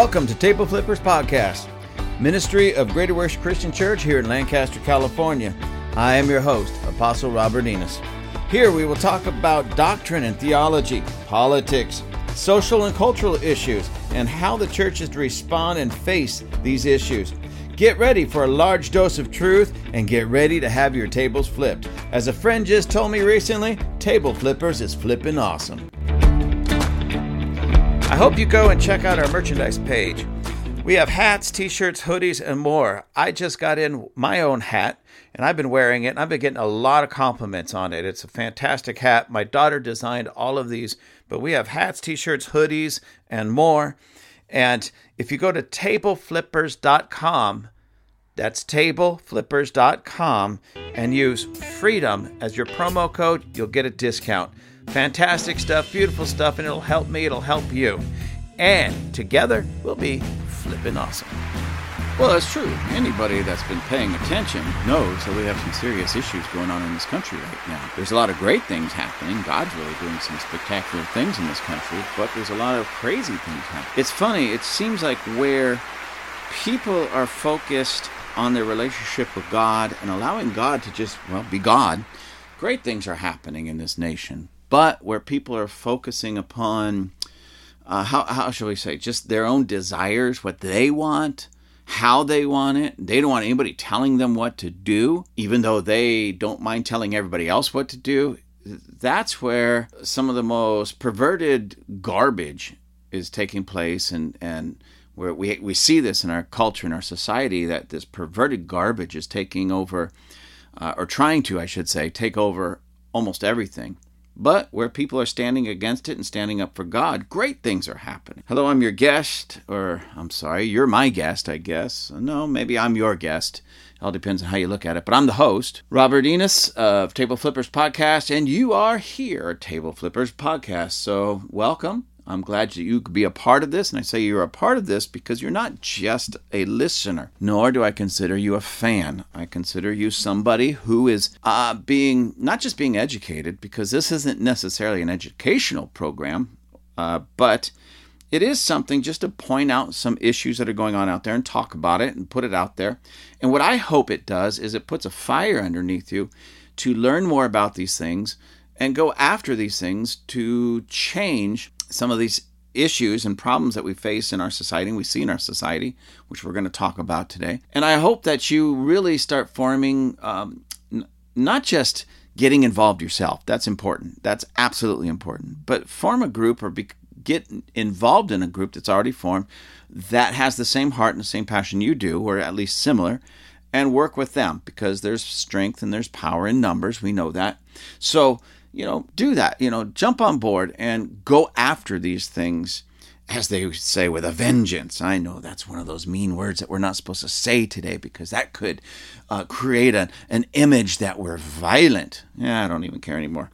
Welcome to Table Flippers Podcast, ministry of Greater Worship Christian Church here in Lancaster, California. I am your host, Apostle Robert Enos. Here we will talk about doctrine and theology, politics, social and cultural issues, and how the church is to respond and face these issues. Get ready for a large dose of truth and get ready to have your tables flipped. As a friend just told me recently, Table Flippers is flipping awesome. I hope you go and check out our merchandise page. We have hats, t shirts, hoodies, and more. I just got in my own hat and I've been wearing it and I've been getting a lot of compliments on it. It's a fantastic hat. My daughter designed all of these, but we have hats, t shirts, hoodies, and more. And if you go to tableflippers.com, that's tableflippers.com, and use freedom as your promo code, you'll get a discount. Fantastic stuff, beautiful stuff, and it'll help me, it'll help you. And together, we'll be flipping awesome. Well, that's true. Anybody that's been paying attention knows that we have some serious issues going on in this country right now. There's a lot of great things happening. God's really doing some spectacular things in this country, but there's a lot of crazy things happening. It's funny, it seems like where people are focused on their relationship with God and allowing God to just, well, be God, great things are happening in this nation but where people are focusing upon uh, how how shall we say just their own desires, what they want, how they want it. They don't want anybody telling them what to do, even though they don't mind telling everybody else what to do. That's where some of the most perverted garbage is taking place, and and where we we see this in our culture in our society that this perverted garbage is taking over, uh, or trying to, I should say, take over almost everything. But where people are standing against it and standing up for God, great things are happening. Hello, I'm your guest, or I'm sorry, you're my guest, I guess. No, maybe I'm your guest. It all depends on how you look at it. But I'm the host, Robert Enos of Table Flippers Podcast, and you are here Table Flippers Podcast. So welcome. I'm glad that you could be a part of this. And I say you're a part of this because you're not just a listener, nor do I consider you a fan. I consider you somebody who is uh, being, not just being educated, because this isn't necessarily an educational program, uh, but it is something just to point out some issues that are going on out there and talk about it and put it out there. And what I hope it does is it puts a fire underneath you to learn more about these things and go after these things to change some of these issues and problems that we face in our society and we see in our society, which we're going to talk about today. And I hope that you really start forming um, n- not just getting involved yourself. That's important. That's absolutely important. But form a group or be, get involved in a group that's already formed that has the same heart and the same passion you do, or at least similar, and work with them because there's strength and there's power in numbers. We know that. So you know, do that. You know, jump on board and go after these things, as they say, with a vengeance. I know that's one of those mean words that we're not supposed to say today because that could uh, create a, an image that we're violent. Yeah, I don't even care anymore.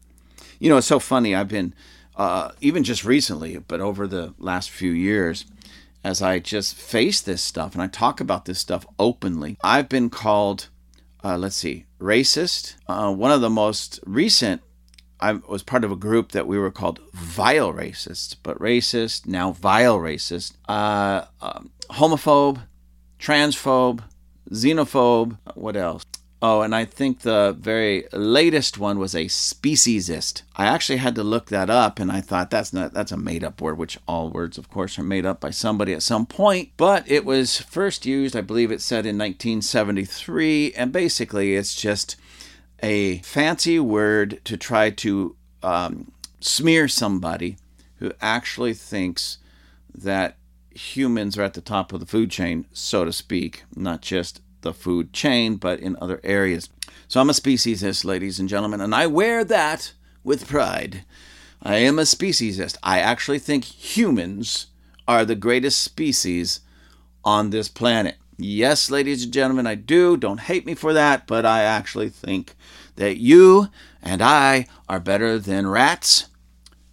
You know, it's so funny. I've been, uh, even just recently, but over the last few years, as I just face this stuff and I talk about this stuff openly, I've been called, uh, let's see, racist. Uh, one of the most recent I was part of a group that we were called vile racists, but racist, now vile racist, uh, um, homophobe, transphobe, xenophobe, what else? Oh, and I think the very latest one was a speciesist. I actually had to look that up and I thought that's not that's a made up word, which all words of course are made up by somebody at some point, but it was first used, I believe it said in 1973, and basically it's just a fancy word to try to um, smear somebody who actually thinks that humans are at the top of the food chain, so to speak, not just the food chain, but in other areas. So I'm a speciesist, ladies and gentlemen, and I wear that with pride. I am a speciesist. I actually think humans are the greatest species on this planet. Yes, ladies and gentlemen, I do. Don't hate me for that, but I actually think that you and I are better than rats,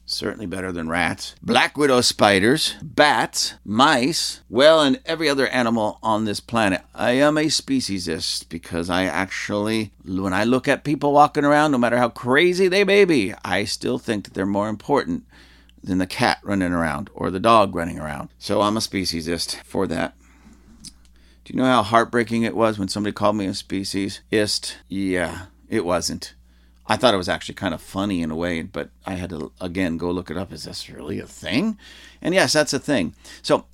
certainly better than rats, black widow spiders, bats, mice, well, and every other animal on this planet. I am a speciesist because I actually, when I look at people walking around, no matter how crazy they may be, I still think that they're more important than the cat running around or the dog running around. So I'm a speciesist for that. Do you know how heartbreaking it was when somebody called me a speciesist? Yeah, it wasn't. I thought it was actually kind of funny in a way, but I had to again go look it up. Is this really a thing? And yes, that's a thing. So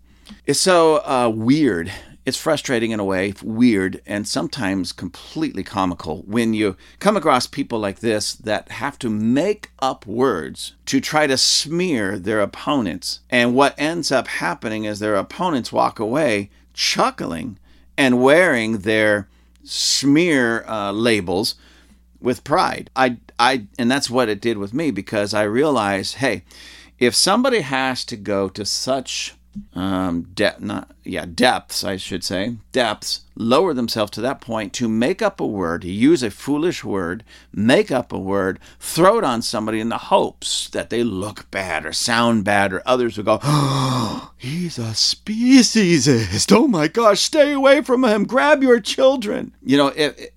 it's so uh, weird. It's frustrating in a way, weird, and sometimes completely comical when you come across people like this that have to make up words to try to smear their opponents. And what ends up happening is their opponents walk away chuckling and wearing their smear uh, labels with pride. I, I, and that's what it did with me because I realized, hey, if somebody has to go to such um, depth, not yeah, depths, I should say, depths, lower themselves to that point to make up a word, to use a foolish word, make up a word, throw it on somebody in the hopes that they look bad or sound bad, or others will go, oh, he's a speciesist. Oh my gosh, stay away from him. Grab your children. You know, it,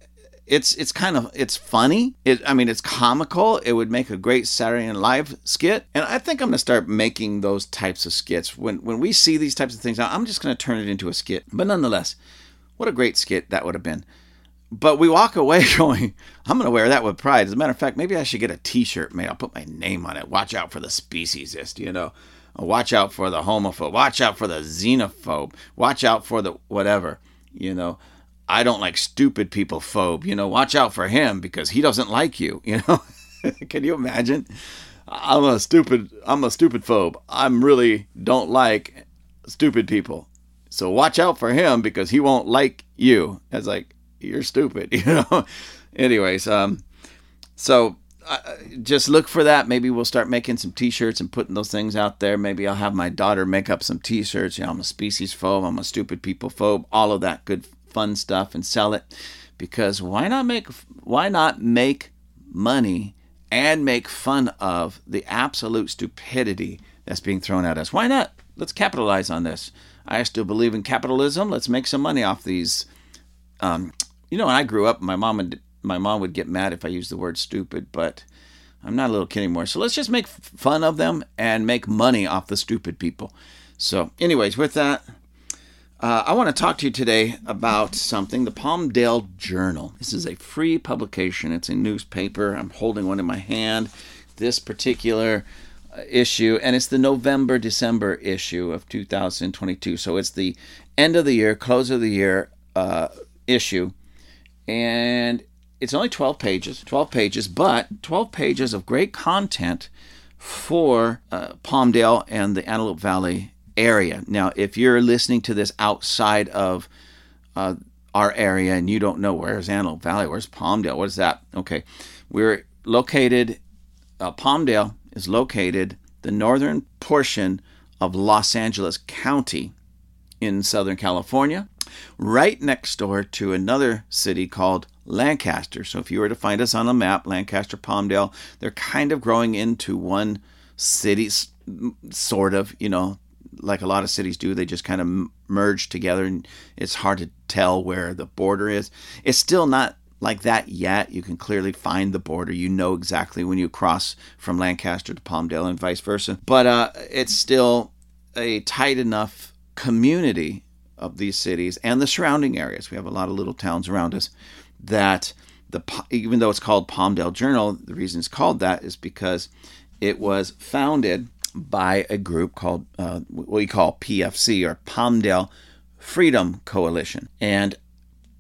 it's it's kind of it's funny. It I mean it's comical. It would make a great Saturday Night Live skit, and I think I'm gonna start making those types of skits. When when we see these types of things, I'm just gonna turn it into a skit. But nonetheless, what a great skit that would have been. But we walk away going, I'm gonna wear that with pride. As a matter of fact, maybe I should get a T-shirt made. I'll put my name on it. Watch out for the speciesist. You know. Watch out for the homophobe. Watch out for the xenophobe. Watch out for the whatever. You know. I don't like stupid people phobe. You know, watch out for him because he doesn't like you. You know, can you imagine? I'm a stupid. I'm a stupid phobe. I'm really don't like stupid people. So watch out for him because he won't like you. It's like you're stupid. You know. Anyways, um, so uh, just look for that. Maybe we'll start making some T-shirts and putting those things out there. Maybe I'll have my daughter make up some T-shirts. You know, I'm a species phobe. I'm a stupid people phobe. All of that good fun stuff and sell it. Because why not make why not make money and make fun of the absolute stupidity that's being thrown at us? Why not? Let's capitalize on this. I still believe in capitalism. Let's make some money off these um, you know when i grew up my mom and my mom would get mad if i used the word stupid but i'm not a little kid anymore. So let's just make fun of them and make money off the stupid people. So anyways with that uh, I want to talk to you today about something the Palmdale Journal. This is a free publication, it's a newspaper. I'm holding one in my hand. This particular uh, issue, and it's the November December issue of 2022. So it's the end of the year, close of the year uh, issue. And it's only 12 pages, 12 pages, but 12 pages of great content for uh, Palmdale and the Antelope Valley area. Now, if you're listening to this outside of uh, our area and you don't know where's Antelope Valley, where's Palmdale, what is that? Okay, we're located, uh, Palmdale is located the northern portion of Los Angeles County in Southern California, right next door to another city called Lancaster. So if you were to find us on a map, Lancaster, Palmdale, they're kind of growing into one city, sort of, you know, like a lot of cities do. They just kind of merge together, and it's hard to tell where the border is. It's still not like that yet. You can clearly find the border. You know exactly when you cross from Lancaster to Palmdale and vice versa. But uh, it's still a tight enough community of these cities and the surrounding areas. We have a lot of little towns around us that the even though it's called Palmdale Journal, the reason it's called that is because it was founded by a group called uh, what we call PFC or Palmdale Freedom Coalition. And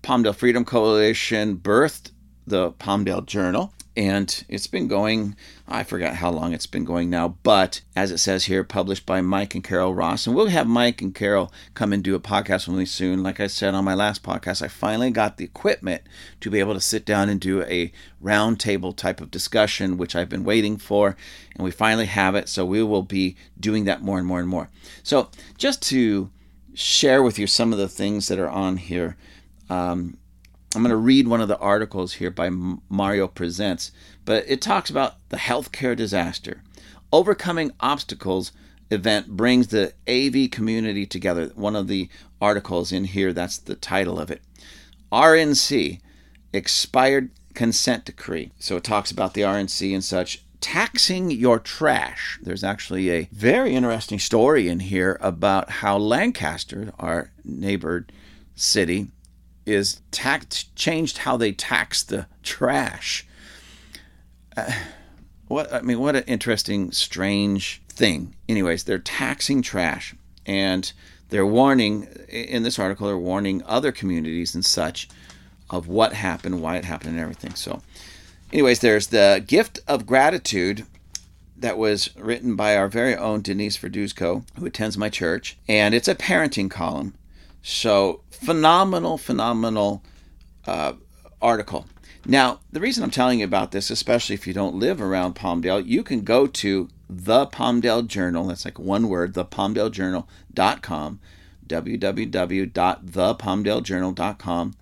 Palmdale Freedom Coalition birthed the Palmdale Journal and it's been going i forgot how long it's been going now but as it says here published by mike and carol ross and we'll have mike and carol come and do a podcast with me soon. Like i said on my last podcast i finally got the equipment to be able to sit down and do a roundtable type of discussion which i've been waiting for and we finally have it so we will be doing that more and more and more. So just to share with you some of the things that are on here um, I'm going to read one of the articles here by Mario Presents, but it talks about the healthcare disaster. Overcoming obstacles event brings the AV community together. One of the articles in here, that's the title of it. RNC, expired consent decree. So it talks about the RNC and such taxing your trash. There's actually a very interesting story in here about how Lancaster, our neighbor city, is taxed, changed how they tax the trash. Uh, what I mean, what an interesting, strange thing. Anyways, they're taxing trash, and they're warning in this article. They're warning other communities and such of what happened, why it happened, and everything. So, anyways, there's the gift of gratitude that was written by our very own Denise Verduzco, who attends my church, and it's a parenting column. So, phenomenal, phenomenal uh, article. Now, the reason I'm telling you about this, especially if you don't live around Palmdale, you can go to the Palmdale Journal. That's like one word, thepalmdalejournal.com, www.thepalmdalejournal.com.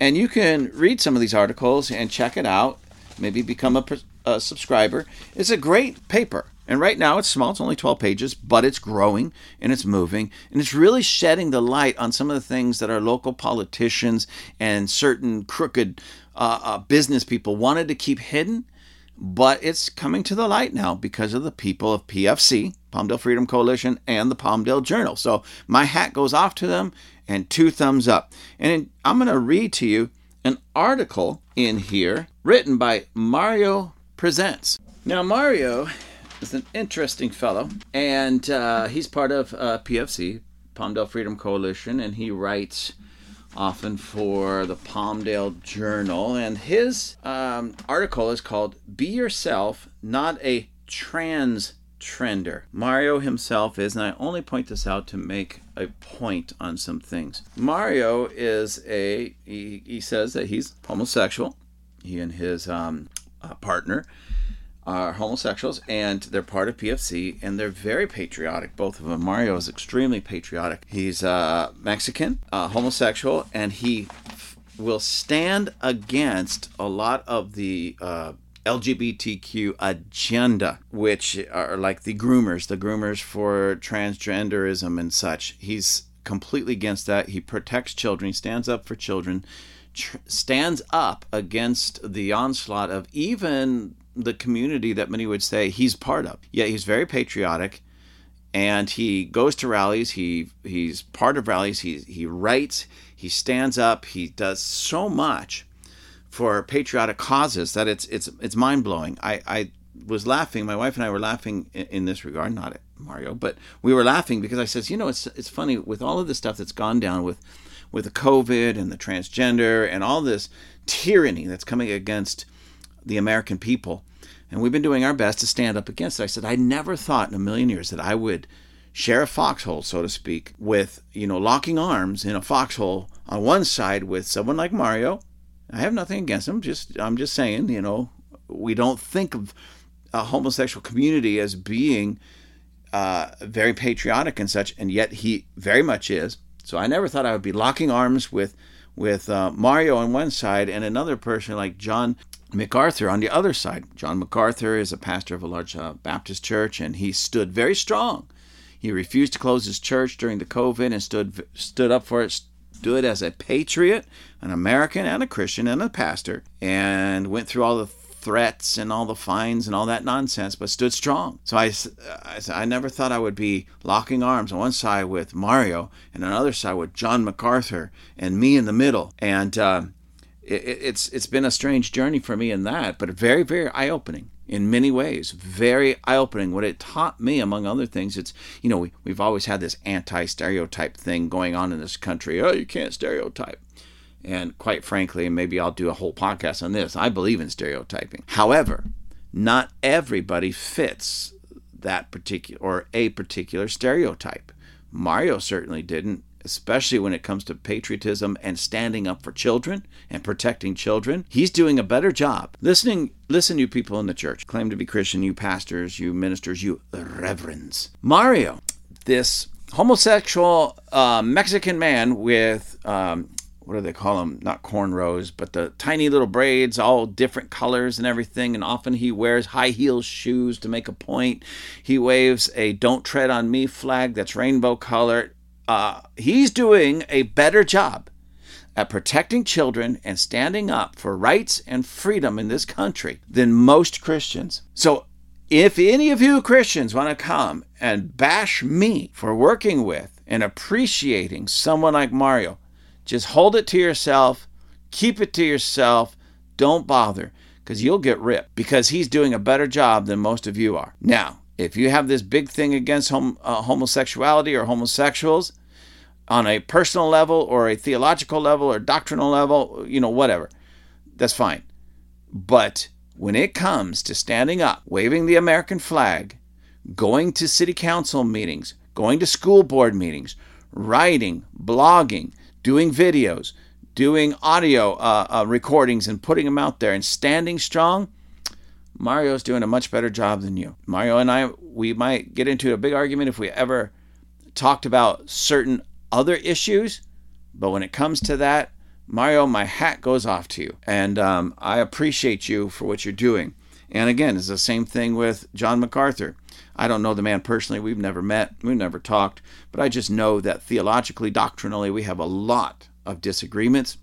And you can read some of these articles and check it out. Maybe become a, a subscriber. It's a great paper. And right now it's small, it's only 12 pages, but it's growing and it's moving. And it's really shedding the light on some of the things that our local politicians and certain crooked uh, uh, business people wanted to keep hidden. But it's coming to the light now because of the people of PFC, Palmdale Freedom Coalition, and the Palmdale Journal. So my hat goes off to them and two thumbs up. And I'm going to read to you an article in here written by Mario Presents. Now, Mario is an interesting fellow, and uh, he's part of uh, PFC, Palmdale Freedom Coalition, and he writes often for the Palmdale Journal. And his um, article is called Be Yourself, Not a Trans Trender. Mario himself is, and I only point this out to make a point on some things. Mario is a, he, he says that he's homosexual. He and his um, uh, partner are homosexuals and they're part of PFC and they're very patriotic. Both of them. Mario is extremely patriotic. He's uh, Mexican, uh, homosexual, and he will stand against a lot of the uh, LGBTQ agenda, which are like the groomers, the groomers for transgenderism and such. He's completely against that. He protects children. He stands up for children. Tr- stands up against the onslaught of even the community that many would say he's part of. Yet he's very patriotic and he goes to rallies, he he's part of rallies, he he writes, he stands up, he does so much for patriotic causes that it's it's it's mind-blowing. I I was laughing, my wife and I were laughing in, in this regard, not at Mario, but we were laughing because I says, you know, it's it's funny with all of the stuff that's gone down with with the COVID and the transgender and all this tyranny that's coming against the American people. And we've been doing our best to stand up against it. I said, I never thought in a million years that I would share a foxhole, so to speak, with, you know, locking arms in a foxhole on one side with someone like Mario. I have nothing against him. Just I'm just saying, you know, we don't think of a homosexual community as being uh, very patriotic and such, and yet he very much is. So I never thought I would be locking arms with with uh, Mario on one side and another person like John MacArthur on the other side. John MacArthur is a pastor of a large uh, Baptist church, and he stood very strong. He refused to close his church during the COVID and stood stood up for it. Stood as a patriot, an American, and a Christian, and a pastor, and went through all the threats and all the fines and all that nonsense, but stood strong. So I, I, I never thought I would be locking arms on one side with Mario and on the other side with John MacArthur and me in the middle. And uh, it, it's it's been a strange journey for me in that, but very very eye opening in many ways. Very eye opening. What it taught me, among other things, it's you know we we've always had this anti stereotype thing going on in this country. Oh, you can't stereotype. And quite frankly, and maybe I'll do a whole podcast on this, I believe in stereotyping. However, not everybody fits that particular or a particular stereotype. Mario certainly didn't, especially when it comes to patriotism and standing up for children and protecting children. He's doing a better job. Listening, listen, you people in the church, claim to be Christian, you pastors, you ministers, you reverends. Mario, this homosexual uh, Mexican man with um, what do they call them? Not cornrows, but the tiny little braids, all different colors and everything. And often he wears high heel shoes to make a point. He waves a "Don't Tread on Me" flag that's rainbow colored. Uh, he's doing a better job at protecting children and standing up for rights and freedom in this country than most Christians. So if any of you Christians want to come and bash me for working with and appreciating someone like Mario, just hold it to yourself, keep it to yourself, don't bother, because you'll get ripped because he's doing a better job than most of you are. Now, if you have this big thing against hom- uh, homosexuality or homosexuals on a personal level or a theological level or doctrinal level, you know, whatever, that's fine. But when it comes to standing up, waving the American flag, going to city council meetings, going to school board meetings, writing, blogging, doing videos, doing audio uh, uh, recordings and putting them out there and standing strong, Mario's doing a much better job than you. Mario and I, we might get into a big argument if we ever talked about certain other issues, but when it comes to that, Mario, my hat goes off to you. And um, I appreciate you for what you're doing. And again, it's the same thing with John MacArthur. I don't know the man personally. We've never met, we've never talked, but I just know that theologically, doctrinally, we have a lot of disagreements.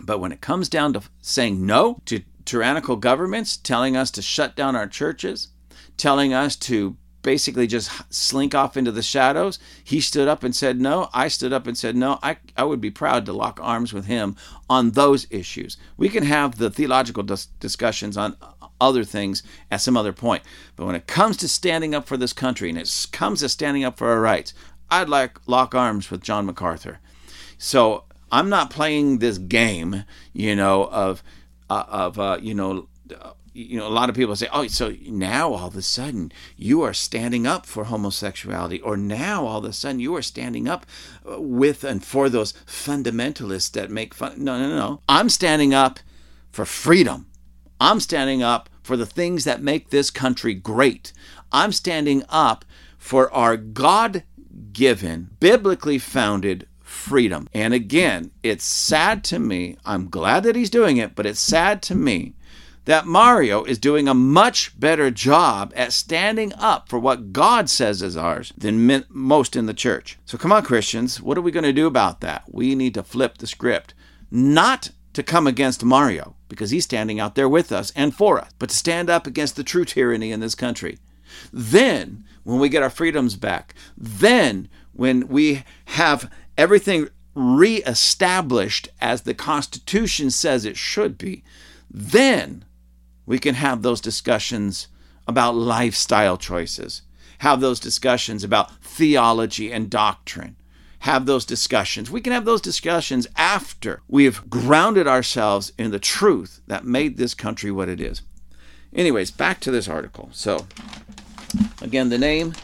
But when it comes down to saying no to tyrannical governments, telling us to shut down our churches, telling us to basically just slink off into the shadows. He stood up and said no. I stood up and said no. I, I would be proud to lock arms with him on those issues. We can have the theological dis- discussions on other things at some other point. But when it comes to standing up for this country and it comes to standing up for our rights, I'd like lock arms with John MacArthur. So I'm not playing this game, you know, of uh, of uh, you know you know, a lot of people say, oh, so now all of a sudden you are standing up for homosexuality, or now all of a sudden you are standing up uh, with and for those fundamentalists that make fun. No, no, no. I'm standing up for freedom. I'm standing up for the things that make this country great. I'm standing up for our God given, biblically founded freedom. And again, it's sad to me. I'm glad that he's doing it, but it's sad to me that Mario is doing a much better job at standing up for what God says is ours than most in the church. So come on, Christians, what are we going to do about that? We need to flip the script. Not to come against Mario, because he's standing out there with us and for us, but to stand up against the true tyranny in this country. Then, when we get our freedoms back, then when we have everything reestablished as the Constitution says it should be, then we can have those discussions about lifestyle choices, have those discussions about theology and doctrine, have those discussions. We can have those discussions after we have grounded ourselves in the truth that made this country what it is. Anyways, back to this article. So, again, the name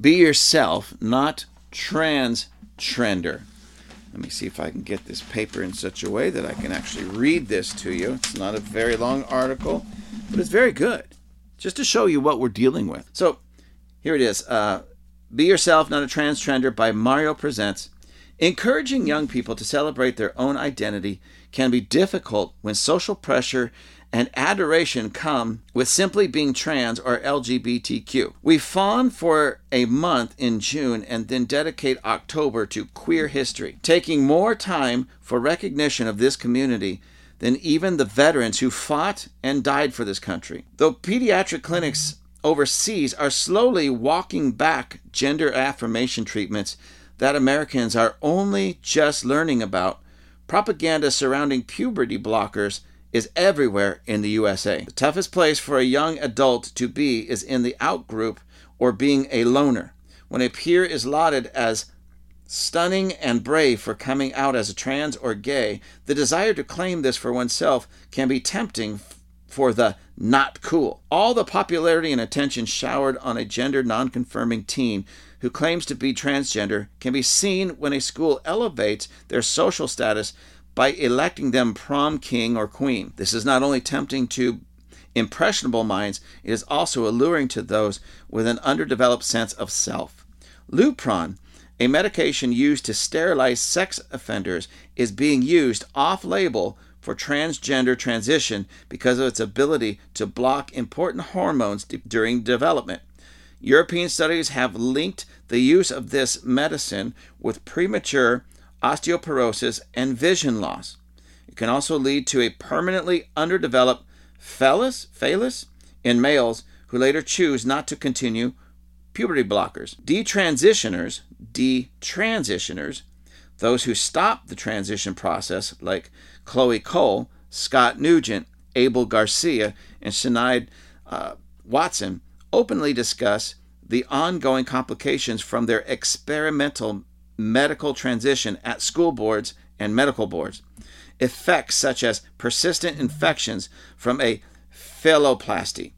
Be Yourself, not Trans Trender. Let me see if I can get this paper in such a way that I can actually read this to you. It's not a very long article but it's very good just to show you what we're dealing with. So here it is uh, Be Yourself, Not a Transtrender by Mario Presents. Encouraging young people to celebrate their own identity can be difficult when social pressure and adoration come with simply being trans or LGBTQ. We fawn for a month in June and then dedicate October to queer history, taking more time for recognition of this community than even the veterans who fought and died for this country. Though pediatric clinics overseas are slowly walking back gender affirmation treatments that Americans are only just learning about, propaganda surrounding puberty blockers is everywhere in the USA. The toughest place for a young adult to be is in the out group or being a loner. When a peer is lauded as stunning and brave for coming out as a trans or gay, the desire to claim this for oneself can be tempting for the not cool. All the popularity and attention showered on a gender nonconforming teen who claims to be transgender can be seen when a school elevates their social status by electing them prom king or queen. This is not only tempting to impressionable minds, it is also alluring to those with an underdeveloped sense of self. Lupron a medication used to sterilize sex offenders is being used off label for transgender transition because of its ability to block important hormones during development. European studies have linked the use of this medicine with premature osteoporosis and vision loss. It can also lead to a permanently underdeveloped phallus, phallus in males who later choose not to continue puberty blockers. Detransitioners, detransitioners, those who stop the transition process, like Chloe Cole, Scott Nugent, Abel Garcia, and Sinead uh, Watson, openly discuss the ongoing complications from their experimental medical transition at school boards and medical boards. Effects such as persistent infections from a phalloplasty,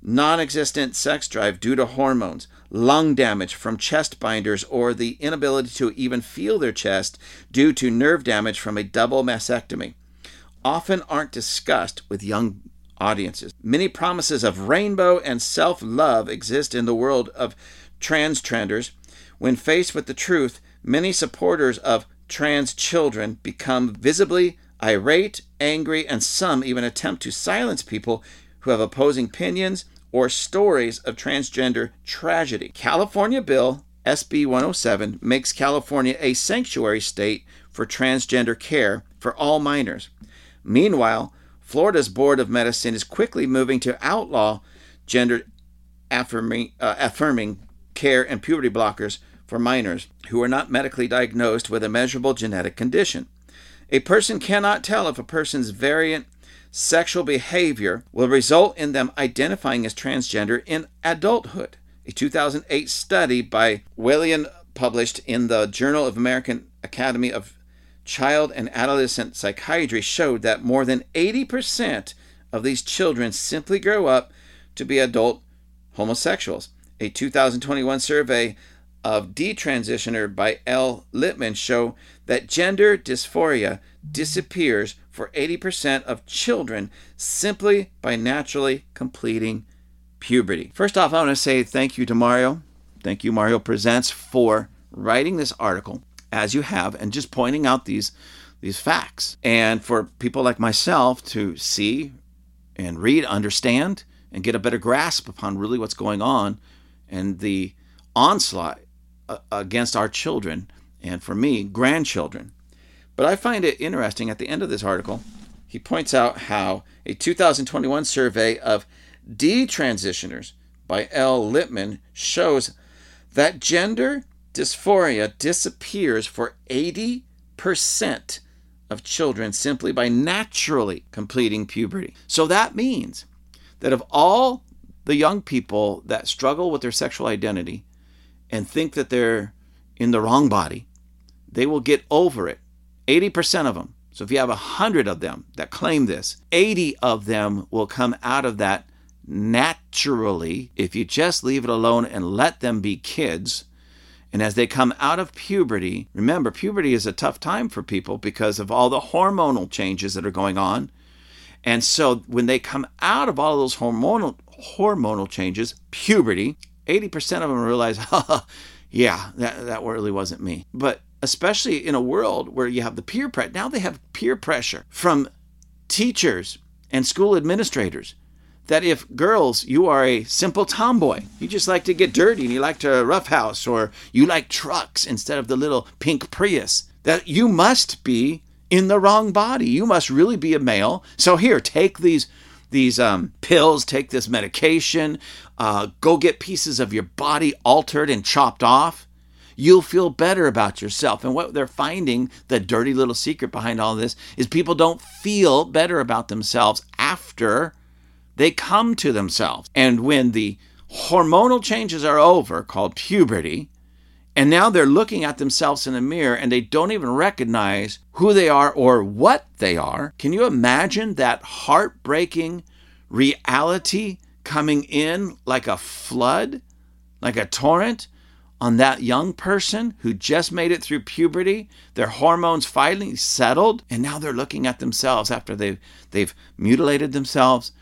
non existent sex drive due to hormones, lung damage from chest binders, or the inability to even feel their chest due to nerve damage from a double mastectomy often aren't discussed with young audiences. Many promises of rainbow and self love exist in the world of trans trenders. When faced with the truth, many supporters of trans children become visibly irate, angry, and some even attempt to silence people who have opposing opinions or stories of transgender tragedy. California Bill SB 107 makes California a sanctuary state for transgender care for all minors. Meanwhile, Florida's Board of Medicine is quickly moving to outlaw gender affirming, uh, affirming care and puberty blockers for minors who are not medically diagnosed with a measurable genetic condition. A person cannot tell if a person's variant sexual behavior will result in them identifying as transgender in adulthood. A 2008 study by William published in the Journal of American Academy of Child and Adolescent Psychiatry showed that more than 80% of these children simply grow up to be adult homosexuals. A 2021 survey of detransitioner by L. Littman show that gender dysphoria disappears for 80% of children simply by naturally completing puberty. First off, I want to say thank you to Mario. Thank you, Mario Presents, for writing this article as you have and just pointing out these these facts. And for people like myself to see and read, understand, and get a better grasp upon really what's going on and the onslaught uh, against our children and for me, grandchildren. But I find it interesting at the end of this article, he points out how a 2021 survey of detransitioners by L. Littman shows that gender dysphoria disappears for 80% of children simply by naturally completing puberty. So that means that of all the young people that struggle with their sexual identity and think that they're in the wrong body, they will get over it. 80% of them. So if you have 100 of them that claim this, 80 of them will come out of that naturally if you just leave it alone and let them be kids. And as they come out of puberty, remember, puberty is a tough time for people because of all the hormonal changes that are going on. And so when they come out of all of those hormonal hormonal changes, puberty, 80% of them realize, yeah, that, that really wasn't me. But especially in a world where you have the peer pressure, now they have peer pressure from teachers and school administrators that if girls, you are a simple tomboy, you just like to get dirty and you like to roughhouse, or you like trucks instead of the little pink Prius, that you must be in the wrong body. You must really be a male. So here, take these these um, pills, take this medication, uh, go get pieces of your body altered and chopped off. You'll feel better about yourself. And what they're finding, the dirty little secret behind all this, is people don't feel better about themselves after they come to themselves. And when the hormonal changes are over, called puberty, and now they're looking at themselves in a mirror and they don't even recognize who they are or what they are. Can you imagine that heartbreaking reality coming in like a flood, like a torrent? on that young person who just made it through puberty, their hormones finally settled, and now they're looking at themselves after they've they've mutilated themselves,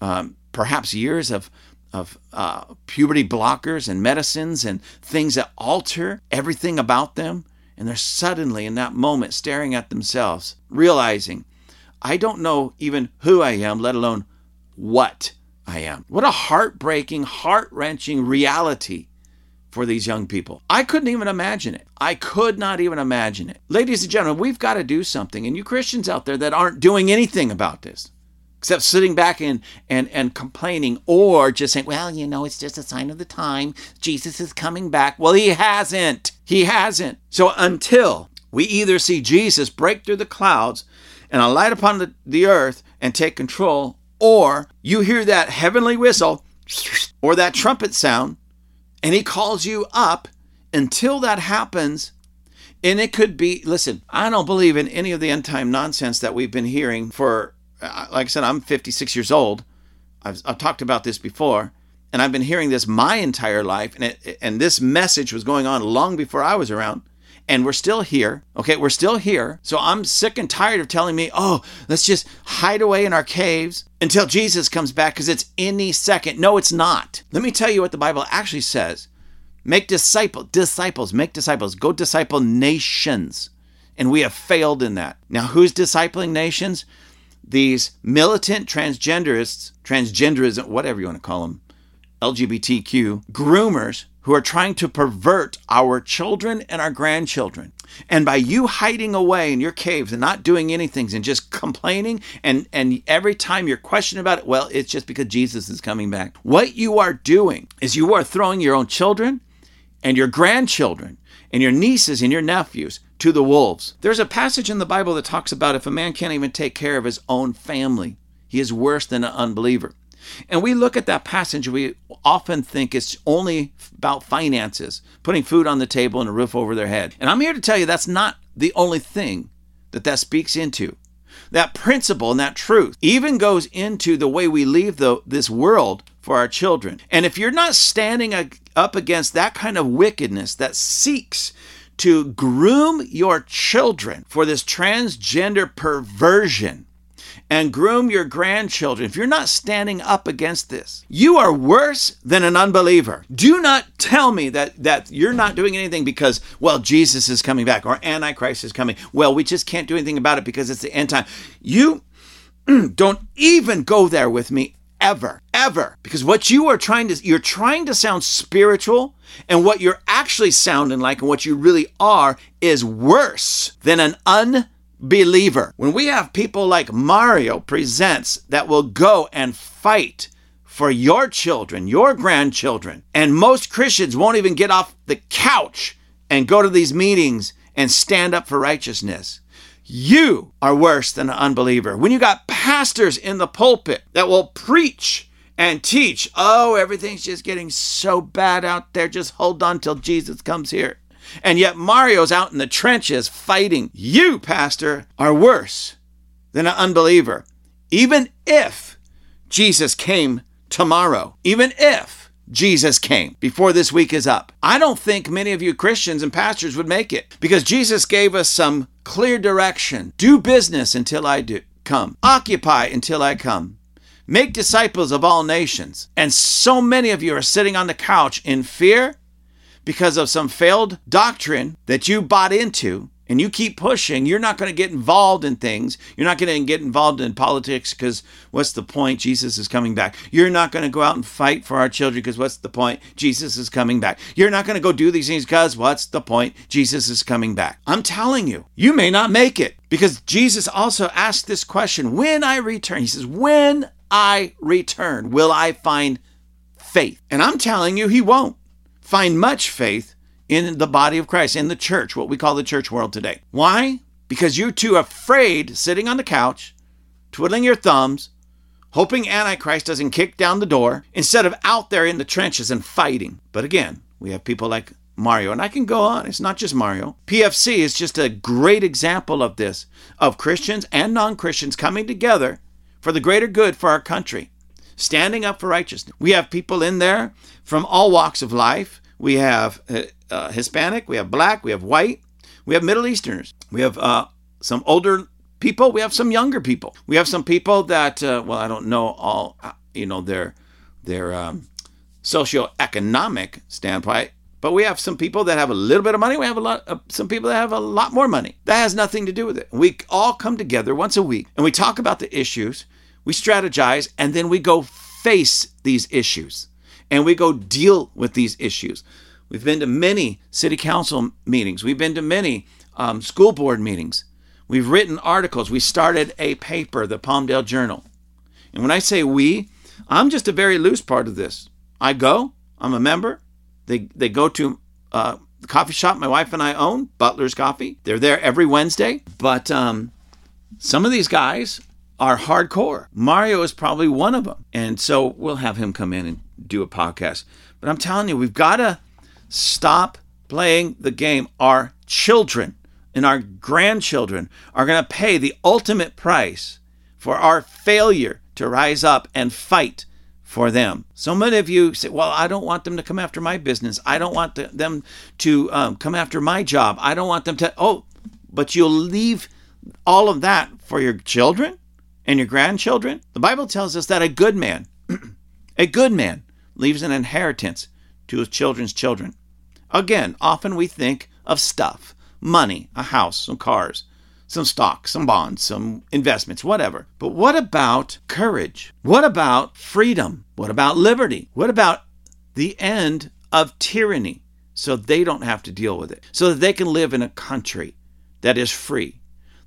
um, perhaps years of of uh, puberty blockers and medicines and things that alter everything about them. And they're suddenly in that moment staring at themselves, realizing, I don't know even who I am, let alone what I am. What a heartbreaking, heart wrenching reality for these young people. I couldn't even imagine it. I could not even imagine it. Ladies and gentlemen, we've got to do something. And you Christians out there that aren't doing anything about this, except sitting back and, and, and complaining or just saying, well, you know, it's just a sign of the time. Jesus is coming back. Well, he hasn't. He hasn't. So until we either see Jesus break through the clouds and alight upon the, the earth and take control, or you hear that heavenly whistle or that trumpet sound and he calls you up until that happens. And it could be, listen, I don't believe in any of the end time nonsense that we've been hearing for like I said, I'm 56 years old. I've, I've talked about this before, and I've been hearing this my entire life, and it, and this message was going on long before I was around. And we're still here. Okay, we're still here. So I'm sick and tired of telling me, oh, let's just hide away in our caves until Jesus comes back because it's any second. No, it's not. Let me tell you what the Bible actually says. Make disciples, disciples, make disciples, go disciple nations. And we have failed in that. Now, who's discipling nations? These militant transgenderists, transgenderism, whatever you want to call them, LGBTQ groomers who are trying to pervert our children and our grandchildren. And by you hiding away in your caves and not doing anything and just complaining, and, and every time you're questioning about it, well, it's just because Jesus is coming back. What you are doing is you are throwing your own children and your grandchildren and your nieces and your nephews to the wolves. There's a passage in the Bible that talks about if a man can't even take care of his own family, he is worse than an unbeliever. And we look at that passage, we often think it's only about finances, putting food on the table and a roof over their head. And I'm here to tell you that's not the only thing that that speaks into. That principle and that truth even goes into the way we leave the, this world for our children. And if you're not standing up against that kind of wickedness that seeks to groom your children for this transgender perversion and groom your grandchildren, if you're not standing up against this, you are worse than an unbeliever. Do not tell me that, that you're not doing anything because, well, Jesus is coming back or Antichrist is coming. Well, we just can't do anything about it because it's the end time. You don't even go there with me ever, ever. Because what you are trying to, you're trying to sound spiritual, and what you're actually sounding like and what you really are is worse than an unbeliever. When we have people like Mario Presents that will go and fight for your children, your grandchildren, and most Christians won't even get off the couch and go to these meetings and stand up for righteousness. You are worse than an unbeliever. When you got pastors in the pulpit that will preach and teach, oh, everything's just getting so bad out there, just hold on till Jesus comes here. And yet Mario's out in the trenches fighting. You, pastor, are worse than an unbeliever. Even if Jesus came tomorrow, even if Jesus came before this week is up. I don't think many of you Christians and pastors would make it because Jesus gave us some clear direction. Do business until I do come. Occupy until I come. Make disciples of all nations. And so many of you are sitting on the couch in fear because of some failed doctrine that you bought into and you keep pushing, you're not going to get involved in things. You're not going to get involved in politics because what's the point? Jesus is coming back. You're not going to go out and fight for our children because what's the point? Jesus is coming back. You're not going to go do these things because what's the point? Jesus is coming back. I'm telling you, you may not make it because Jesus also asked this question when I return. He says, When I return, will I find faith? And I'm telling you, he won't find much faith in the body of Christ, in the church, what we call the church world today. Why? Because you're too afraid sitting on the couch, twiddling your thumbs, hoping Antichrist doesn't kick down the door, instead of out there in the trenches and fighting. But again, we have people like Mario, and I can go on. It's not just Mario. PFC is just a great example of this, of Christians and non Christians coming together for the greater good for our country, standing up for righteousness. We have people in there from all walks of life. We have uh, uh, Hispanic, we have black, we have white, we have Middle Easterners, we have uh, some older people, we have some younger people, we have some people that, uh, well, I don't know all, uh, you know, their their um, socioeconomic standpoint, but we have some people that have a little bit of money. We have a lot, uh, some people that have a lot more money. That has nothing to do with it. We all come together once a week and we talk about the issues, we strategize, and then we go face these issues and we go deal with these issues. We've been to many city council meetings. We've been to many um, school board meetings. We've written articles. We started a paper, the Palmdale Journal. And when I say we, I'm just a very loose part of this. I go, I'm a member. They, they go to uh, the coffee shop my wife and I own, Butler's Coffee. They're there every Wednesday. But um, some of these guys are hardcore. Mario is probably one of them. And so we'll have him come in and do a podcast. But I'm telling you, we've got to stop playing the game. Our children and our grandchildren are going to pay the ultimate price for our failure to rise up and fight for them. So many of you say, Well, I don't want them to come after my business. I don't want them to um, come after my job. I don't want them to. Oh, but you'll leave all of that for your children and your grandchildren? The Bible tells us that a good man, a good man, leaves an inheritance to his children's children. Again, often we think of stuff money, a house, some cars, some stocks, some bonds, some investments, whatever. But what about courage? What about freedom? What about liberty? What about the end of tyranny so they don't have to deal with it, so that they can live in a country that is free?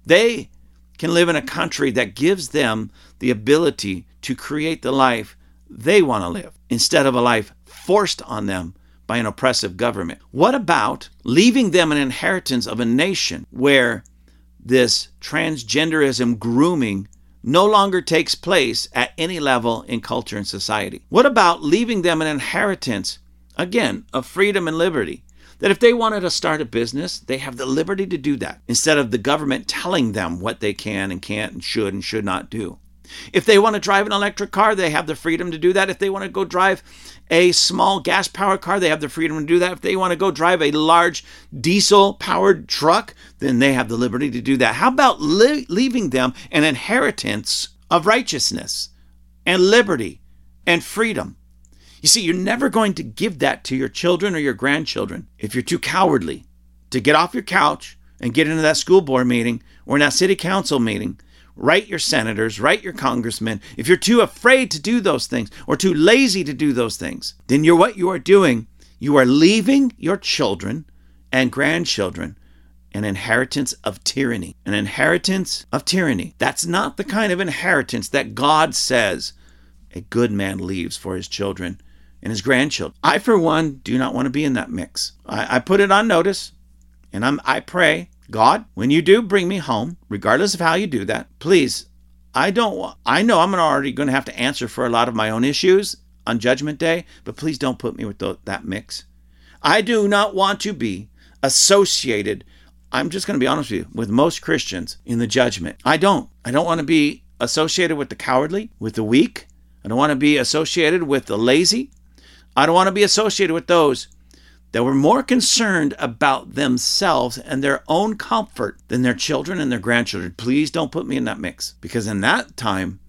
They can live in a country that gives them the ability to create the life they want to live instead of a life forced on them by an oppressive government. What about leaving them an inheritance of a nation where this transgenderism grooming no longer takes place at any level in culture and society? What about leaving them an inheritance, again, of freedom and liberty? That if they wanted to start a business, they have the liberty to do that instead of the government telling them what they can and can't and should and should not do. If they want to drive an electric car, they have the freedom to do that. If they want to go drive a small gas powered car, they have the freedom to do that. If they want to go drive a large diesel powered truck, then they have the liberty to do that. How about li- leaving them an inheritance of righteousness and liberty and freedom? You see, you're never going to give that to your children or your grandchildren if you're too cowardly to get off your couch and get into that school board meeting or in that city council meeting. Write your senators, write your congressmen. If you're too afraid to do those things or too lazy to do those things, then you're what you are doing. You are leaving your children and grandchildren an inheritance of tyranny. An inheritance of tyranny. That's not the kind of inheritance that God says a good man leaves for his children and his grandchildren. I, for one, do not want to be in that mix. I, I put it on notice, and I'm, I pray, God, when you do bring me home, regardless of how you do that, please, I don't. I know I'm already going to have to answer for a lot of my own issues on Judgment Day, but please don't put me with the, that mix. I do not want to be associated. I'm just going to be honest with you with most Christians in the judgment. I don't. I don't want to be associated with the cowardly, with the weak. I don't want to be associated with the lazy. I don't want to be associated with those that were more concerned about themselves and their own comfort than their children and their grandchildren. Please don't put me in that mix because in that time,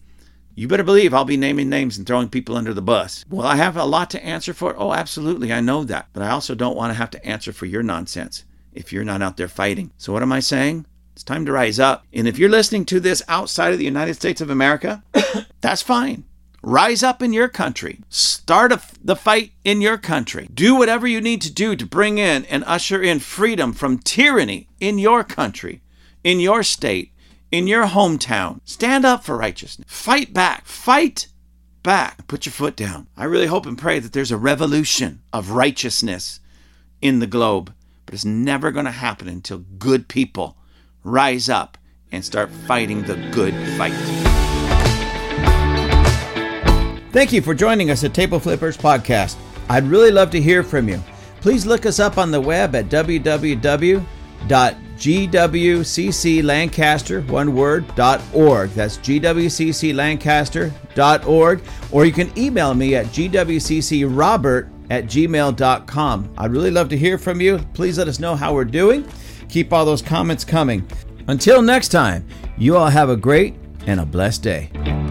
you better believe I'll be naming names and throwing people under the bus. Well, I have a lot to answer for. Oh, absolutely. I know that. But I also don't want to have to answer for your nonsense if you're not out there fighting. So, what am I saying? It's time to rise up. And if you're listening to this outside of the United States of America, that's fine. Rise up in your country. Start a, the fight in your country. Do whatever you need to do to bring in and usher in freedom from tyranny in your country, in your state, in your hometown. Stand up for righteousness. Fight back. Fight back. Put your foot down. I really hope and pray that there's a revolution of righteousness in the globe, but it's never going to happen until good people rise up and start fighting the good fight. Thank you for joining us at Table Flippers Podcast. I'd really love to hear from you. Please look us up on the web at www.gwcclancaster, one word, .org. That's gwcclancaster.org. Or you can email me at gwccrobert at gmail.com. I'd really love to hear from you. Please let us know how we're doing. Keep all those comments coming. Until next time, you all have a great and a blessed day.